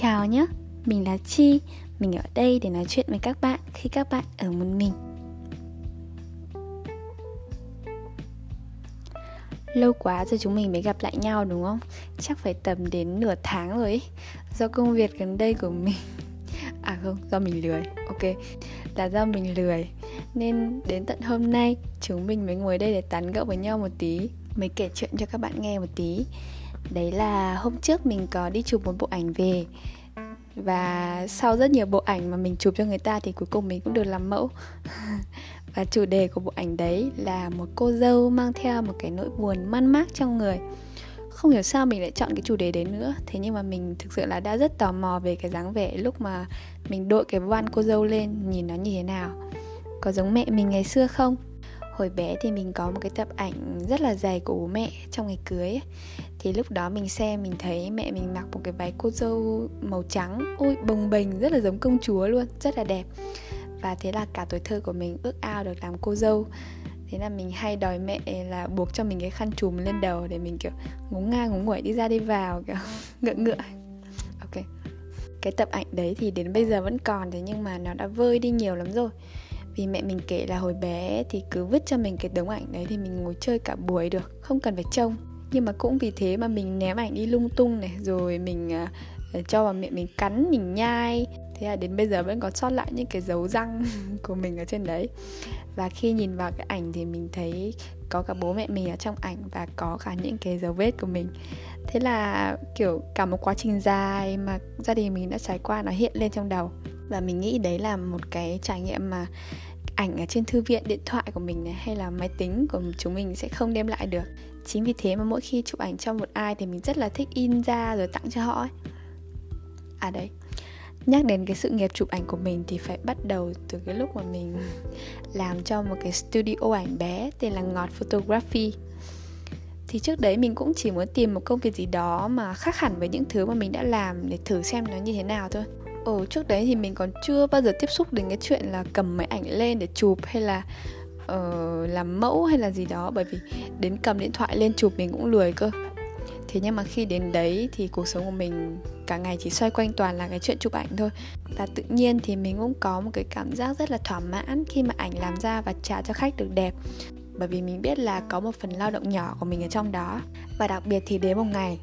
Chào nhé, mình là Chi Mình ở đây để nói chuyện với các bạn khi các bạn ở một mình. Lâu quá rồi chúng mình mới gặp lại nhau đúng không? Chắc phải tầm đến nửa tháng rồi ấy Do công việc gần đây của mình. À không, do mình lười. Ok, là do mình lười. Nên đến tận hôm nay Chúng mình mới ngồi đây để tán gẫu với nhau một tí Mới kể chuyện cho các bạn nghe một tí. Đấy là hôm trước mình có đi chụp một bộ ảnh về. Và sau rất nhiều bộ ảnh mà mình chụp cho người ta Thì cuối cùng mình cũng được làm mẫu. Và chủ đề của bộ ảnh đấy là một cô dâu mang theo một cái nỗi buồn man mác trong người. Không hiểu sao mình lại chọn cái chủ đề đấy nữa. Thế nhưng mà mình thực sự là đã rất tò mò về cái dáng vẻ lúc mà mình đội cái voan cô dâu lên, nhìn nó như thế nào. Có giống mẹ mình ngày xưa không? Hồi bé thì mình có một cái tập ảnh rất là dày của bố mẹ trong ngày cưới ấy. thì lúc đó mình xem, mình thấy mẹ mình mặc một cái váy cô dâu màu trắng. Ôi, bồng bềnh, rất là giống công chúa luôn, rất là đẹp. Và thế là cả tuổi thơ của mình ước ao được làm cô dâu. Thế là mình hay đòi mẹ là buộc cho mình cái khăn trùm lên đầu để mình, kiểu ngúng ngang ngúng nguội đi ra đi vào, kiểu, ngựa ngựa. Ok. Cái tập ảnh đấy thì đến bây giờ vẫn còn thế nhưng mà nó đã vơi đi nhiều lắm rồi vì mẹ mình kể là hồi bé thì cứ vứt cho mình cái tấm ảnh đấy thì mình ngồi chơi cả buổi được không cần phải trông. Nhưng mà cũng vì thế mà mình ném ảnh đi lung tung này rồi mình uh, cho vào miệng mình cắn mình nhai. Thế là đến bây giờ vẫn còn sót lại những cái dấu răng của mình ở trên đấy. Và khi nhìn vào cái ảnh thì mình thấy có cả bố mẹ mình ở trong ảnh và có cả những cái dấu vết của mình. Thế là kiểu cả một quá trình dài mà gia đình mình đã trải qua nó hiện lên trong đầu. Và mình nghĩ đấy là một cái trải nghiệm mà ảnh ở trên thư viện, điện thoại của mình này, hay là máy tính của chúng mình sẽ không đem lại được. Chính vì thế mà mỗi khi chụp ảnh cho một ai thì mình rất là thích in ra rồi tặng cho họ ấy. À đấy. Nhắc đến cái sự nghiệp chụp ảnh của mình thì phải bắt đầu từ cái lúc mà mình làm cho một cái studio ảnh bé tên là ngọt photography. Thì trước đấy mình cũng chỉ muốn tìm một công việc gì đó mà khác hẳn với những thứ mà mình đã làm để thử xem nó như thế nào thôi. Ồ, trước đấy thì mình còn chưa bao giờ tiếp xúc đến cái chuyện là cầm máy ảnh lên để chụp hay là uh, làm mẫu hay là gì đó. Bởi vì đến cầm điện thoại lên chụp mình cũng lười cơ. Thế nhưng mà khi đến đấy thì cuộc sống của mình cả ngày chỉ xoay quanh toàn là cái chuyện chụp ảnh thôi. Và tự nhiên thì mình cũng có một cái cảm giác rất là thỏa mãn khi mà ảnh làm ra và trả cho khách được đẹp. Bởi vì mình biết là có một phần lao động nhỏ của mình ở trong đó. Và đặc biệt thì đến một ngày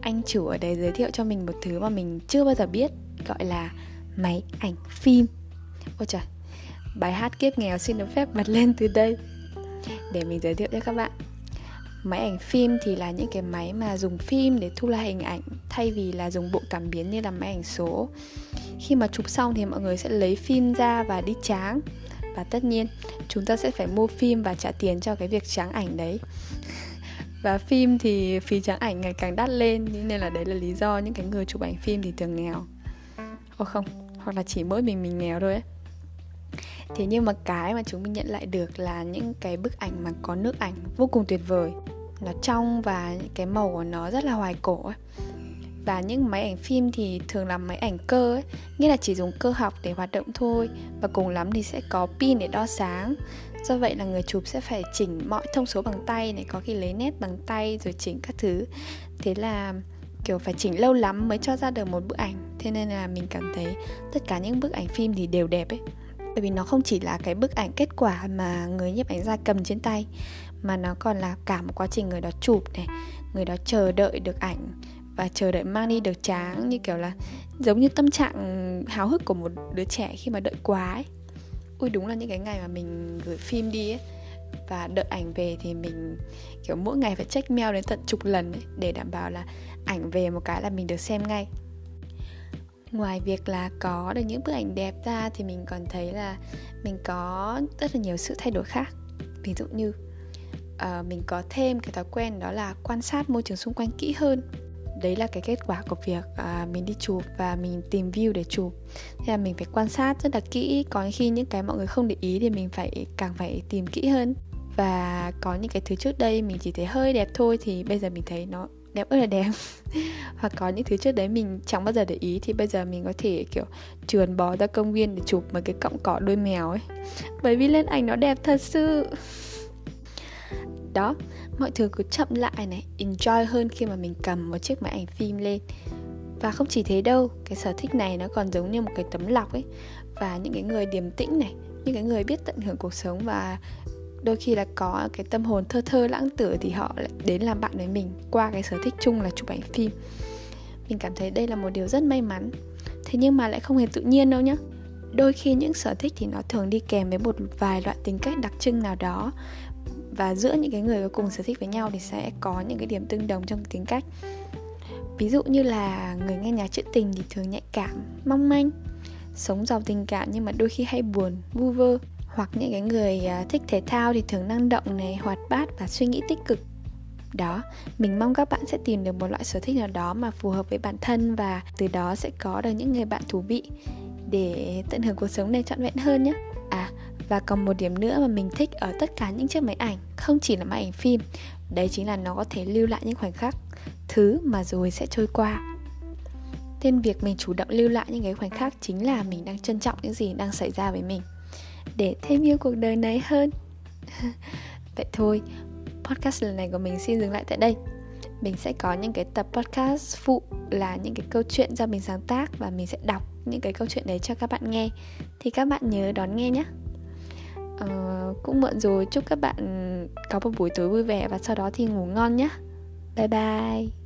anh chủ ở đấy giới thiệu cho mình một thứ mà mình chưa bao giờ biết gọi là máy ảnh phim. Ôi trời, bài hát kiếp nghèo xin được phép bật lên từ đây. Để mình giới thiệu cho các bạn, máy ảnh phim thì là những cái máy mà dùng phim để thu lại hình ảnh, thay vì là dùng bộ cảm biến như là máy ảnh số. Khi mà chụp xong thì mọi người sẽ lấy phim ra và đi tráng. Và tất nhiên, chúng ta sẽ phải mua phim và trả tiền cho cái việc tráng ảnh đấy. Và phim thì phí tráng ảnh ngày càng đắt lên, nên là đấy là lý do những cái người chụp ảnh phim thì thường nghèo. Ồ không, hoặc là chỉ mỗi mình mình nghèo thôi ấy. Thế nhưng mà cái mà chúng mình nhận lại được là những cái bức ảnh mà có nước ảnh vô cùng tuyệt vời. Nó trong và cái màu của nó rất là hoài cổ ấy. Và những máy ảnh phim thì thường là máy ảnh cơ ấy. Nghĩa là chỉ dùng cơ học để hoạt động thôi. Và cùng lắm thì sẽ có pin để đo sáng. Do vậy là người chụp sẽ phải chỉnh mọi thông số bằng tay này Có khi lấy nét bằng tay rồi chỉnh các thứ. Thế là kiểu phải chỉnh lâu lắm mới cho ra được một bức ảnh. Thế nên là mình cảm thấy tất cả những bức ảnh phim thì đều đẹp ấy. Bởi vì nó không chỉ là cái bức ảnh kết quả mà người nhiếp ảnh ra cầm trên tay, mà nó còn là cả một quá trình người đó chụp này, người đó chờ đợi được ảnh và chờ đợi mang đi được tráng, như kiểu là giống như tâm trạng háo hức của một đứa trẻ khi mà đợi quá ấy. Ui, đúng là những cái ngày mà mình gửi phim đi ấy và đợi ảnh về thì mình kiểu mỗi ngày phải check mail đến tận chục lần ấy, để đảm bảo là ảnh về một cái là mình được xem ngay. Ngoài việc là có được những bức ảnh đẹp ra thì mình còn thấy là mình có rất là nhiều sự thay đổi khác. Ví dụ như uh, mình có thêm cái thói quen đó là quan sát môi trường xung quanh kỹ hơn đấy là cái kết quả của việc à, mình đi chụp và mình tìm view để chụp. Thế là mình phải quan sát rất là kỹ có khi những cái mọi người không để ý thì mình phải càng phải tìm kỹ hơn. Và có những cái thứ trước đây mình chỉ thấy hơi đẹp thôi thì bây giờ mình thấy nó đẹp ơi là đẹp. Hoặc có những thứ trước đấy mình chẳng bao giờ để ý thì bây giờ mình có thể kiểu trườn bò ra công viên để chụp mấy cái cọng cỏ đuôi mèo ấy. Bởi vì lên ảnh nó đẹp thật sự. Đó mọi thứ cứ chậm lại này, enjoy hơn khi mà mình cầm một chiếc máy ảnh phim lên. Và không chỉ thế đâu, cái sở thích này nó còn giống như một cái tấm lọc ấy. Và những cái người điềm tĩnh này, những cái người biết tận hưởng cuộc sống và đôi khi là có cái tâm hồn thơ thơ, lãng tử thì họ lại đến làm bạn với mình qua cái sở thích chung là chụp ảnh phim. Mình cảm thấy đây là một điều rất may mắn. Thế nhưng mà lại không hề tự nhiên đâu nhá. Đôi khi những sở thích thì nó thường đi kèm với một vài loại tính cách đặc trưng nào đó và giữa những cái người có cùng sở thích với nhau thì sẽ có những cái điểm tương đồng trong tính cách. Ví dụ như là người nghe nhạc trữ tình thì thường nhạy cảm, mong manh, sống giàu tình cảm nhưng mà đôi khi hay buồn, vu vơ. Hoặc những cái người à, thích thể thao thì thường năng động này, hoạt bát và suy nghĩ tích cực. Đó, mình mong các bạn sẽ tìm được một loại sở thích nào đó mà phù hợp với bản thân và từ đó sẽ có được những người bạn thú vị để tận hưởng cuộc sống này trọn vẹn hơn nhé và còn một điểm nữa mà mình thích ở tất cả những chiếc máy ảnh, không chỉ là máy ảnh phim, đấy chính là nó có thể lưu lại những khoảnh khắc, thứ mà rồi sẽ trôi qua. Nên việc mình chủ động lưu lại những cái khoảnh khắc chính là mình đang trân trọng những gì đang xảy ra với mình, để thêm yêu cuộc đời này hơn. Vậy thôi, podcast lần này của mình xin dừng lại tại đây. Mình sẽ có những cái tập podcast phụ là những cái câu chuyện do mình sáng tác và mình sẽ đọc những cái câu chuyện đấy cho các bạn nghe. Thì các bạn nhớ đón nghe nhé uh, cũng muộn rồi. Chúc các bạn có một buổi tối vui vẻ và sau đó thì ngủ ngon nhé. Bye bye.